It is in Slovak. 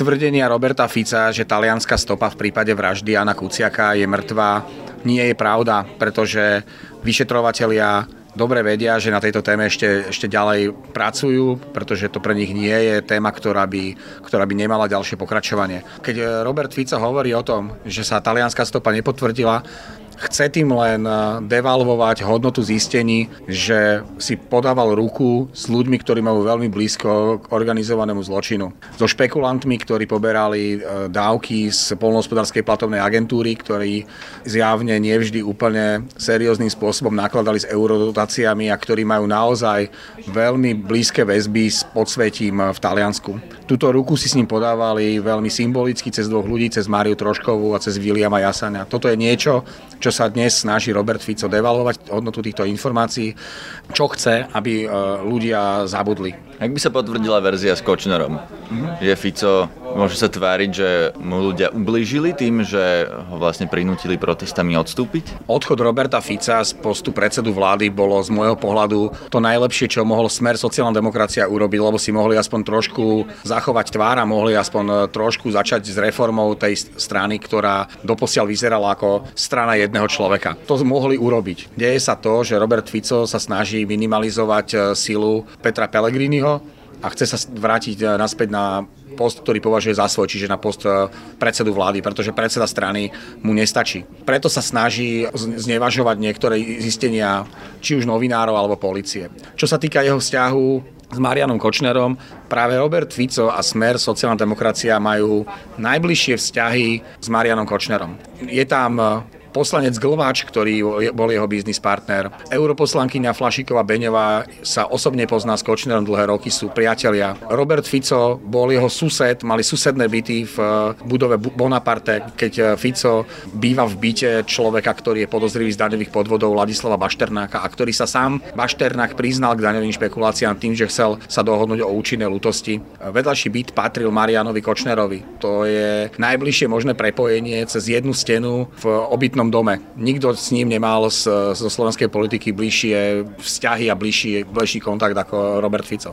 tvrdenia Roberta Fica, že talianská stopa v prípade vraždy Jana Kuciaka je mŕtva, nie je pravda, pretože vyšetrovatelia dobre vedia, že na tejto téme ešte, ešte ďalej pracujú, pretože to pre nich nie je téma, ktorá by, ktorá by nemala ďalšie pokračovanie. Keď Robert Fico hovorí o tom, že sa talianská stopa nepotvrdila, Chce tým len eh, devalvovať hodnotu zistení, že si podával ruku s ľuďmi, ktorí majú veľmi blízko k organizovanému zločinu. So špekulantmi, ktorí poberali eh, dávky z polnohospodárskej platovnej agentúry, ktorí zjavne nevždy úplne serióznym spôsobom nakladali s eurodotáciami a ktorí majú naozaj veľmi blízke väzby s podsvetím v Taliansku. Túto ruku si s ním podávali veľmi symbolicky cez dvoch ľudí, cez Máriu Troškovú a cez Williama Jasania. Toto je niečo, čo čo sa dnes snaží Robert Fico devalovať hodnotu týchto informácií, čo chce, aby e, ľudia zabudli. Ak by sa potvrdila verzia s Kočnerom, mm-hmm. je Fico Môže sa tváriť, že mu ľudia ublížili tým, že ho vlastne prinútili protestami odstúpiť? Odchod Roberta Fica z postu predsedu vlády bolo z môjho pohľadu to najlepšie, čo mohol smer sociálna demokracia urobiť, lebo si mohli aspoň trošku zachovať tvár a mohli aspoň trošku začať s reformou tej strany, ktorá doposiaľ vyzerala ako strana jedného človeka. To mohli urobiť. Deje sa to, že Robert Fico sa snaží minimalizovať eh, silu Petra Pellegriniho, a chce sa vrátiť eh, naspäť na post, ktorý považuje za svoj, čiže na post eh, predsedu vlády, pretože predseda strany mu nestačí. Preto sa snaží znevažovať niektoré zistenia či už novinárov alebo policie. Čo sa týka jeho vzťahu s Marianom Kočnerom. Práve Robert Fico a Smer sociálna demokracia majú najbližšie vzťahy s Marianom Kočnerom. Je tam eh, poslanec Glváč, ktorý bol jeho biznis partner. Europoslankyňa Flašiková Beňová sa osobne pozná s Kočnerom dlhé roky, sú priatelia. Robert Fico bol jeho sused, mali susedné byty v eh, budove Bonaparte, keď eh, Fico býva v byte človeka, ktorý je podozrivý z daňových podvodov Ladislava Bašternáka a ktorý sa sám Bašternák priznal k daňovým špekuláciám tým, že chcel sa dohodnúť o účinnej lutosti. Vedľajší byt patril Marianovi Kočnerovi. To je najbližšie možné prepojenie cez jednu stenu v obytnom peknom dome. Nikto s ním nemal z, zo slovenskej politiky bližšie vzťahy a bližší, bližší kontakt ako Robert Fico.